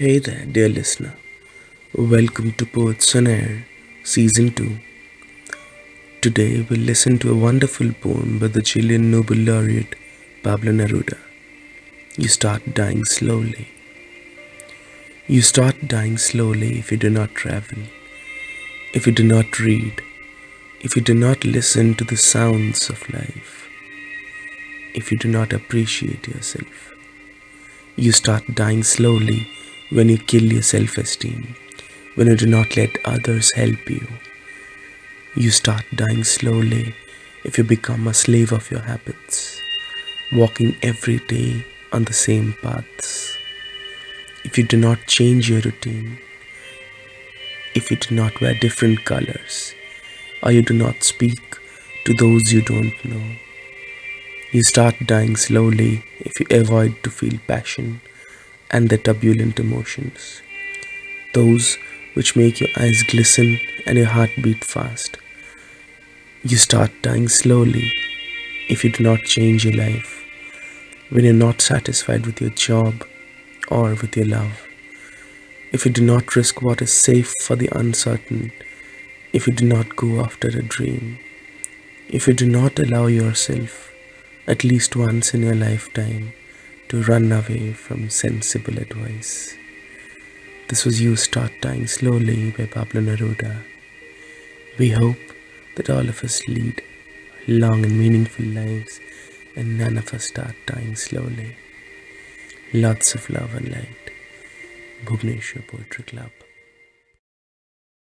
Hey there, dear listener. Welcome to Poets on Air, Season 2. Today we'll listen to a wonderful poem by the Chilean Nobel laureate Pablo Neruda. You start dying slowly. You start dying slowly if you do not travel, if you do not read, if you do not listen to the sounds of life, if you do not appreciate yourself. You start dying slowly when you kill your self esteem, when you do not let others help you. You start dying slowly if you become a slave of your habits, walking every day on the same paths. If you do not change your routine, if you do not wear different colors, or you do not speak to those you don't know. You start dying slowly if you avoid to feel passion and the turbulent emotions, those which make your eyes glisten and your heart beat fast. You start dying slowly if you do not change your life, when you're not satisfied with your job or with your love, if you do not risk what is safe for the uncertain, if you do not go after a dream, if you do not allow yourself at least once in your lifetime to run away from sensible advice. This was You Start Dying Slowly by Pablo Neruda. We hope that all of us lead long and meaningful lives and none of us start dying slowly. Lots of love and light. Bhubaneswar Poetry Club.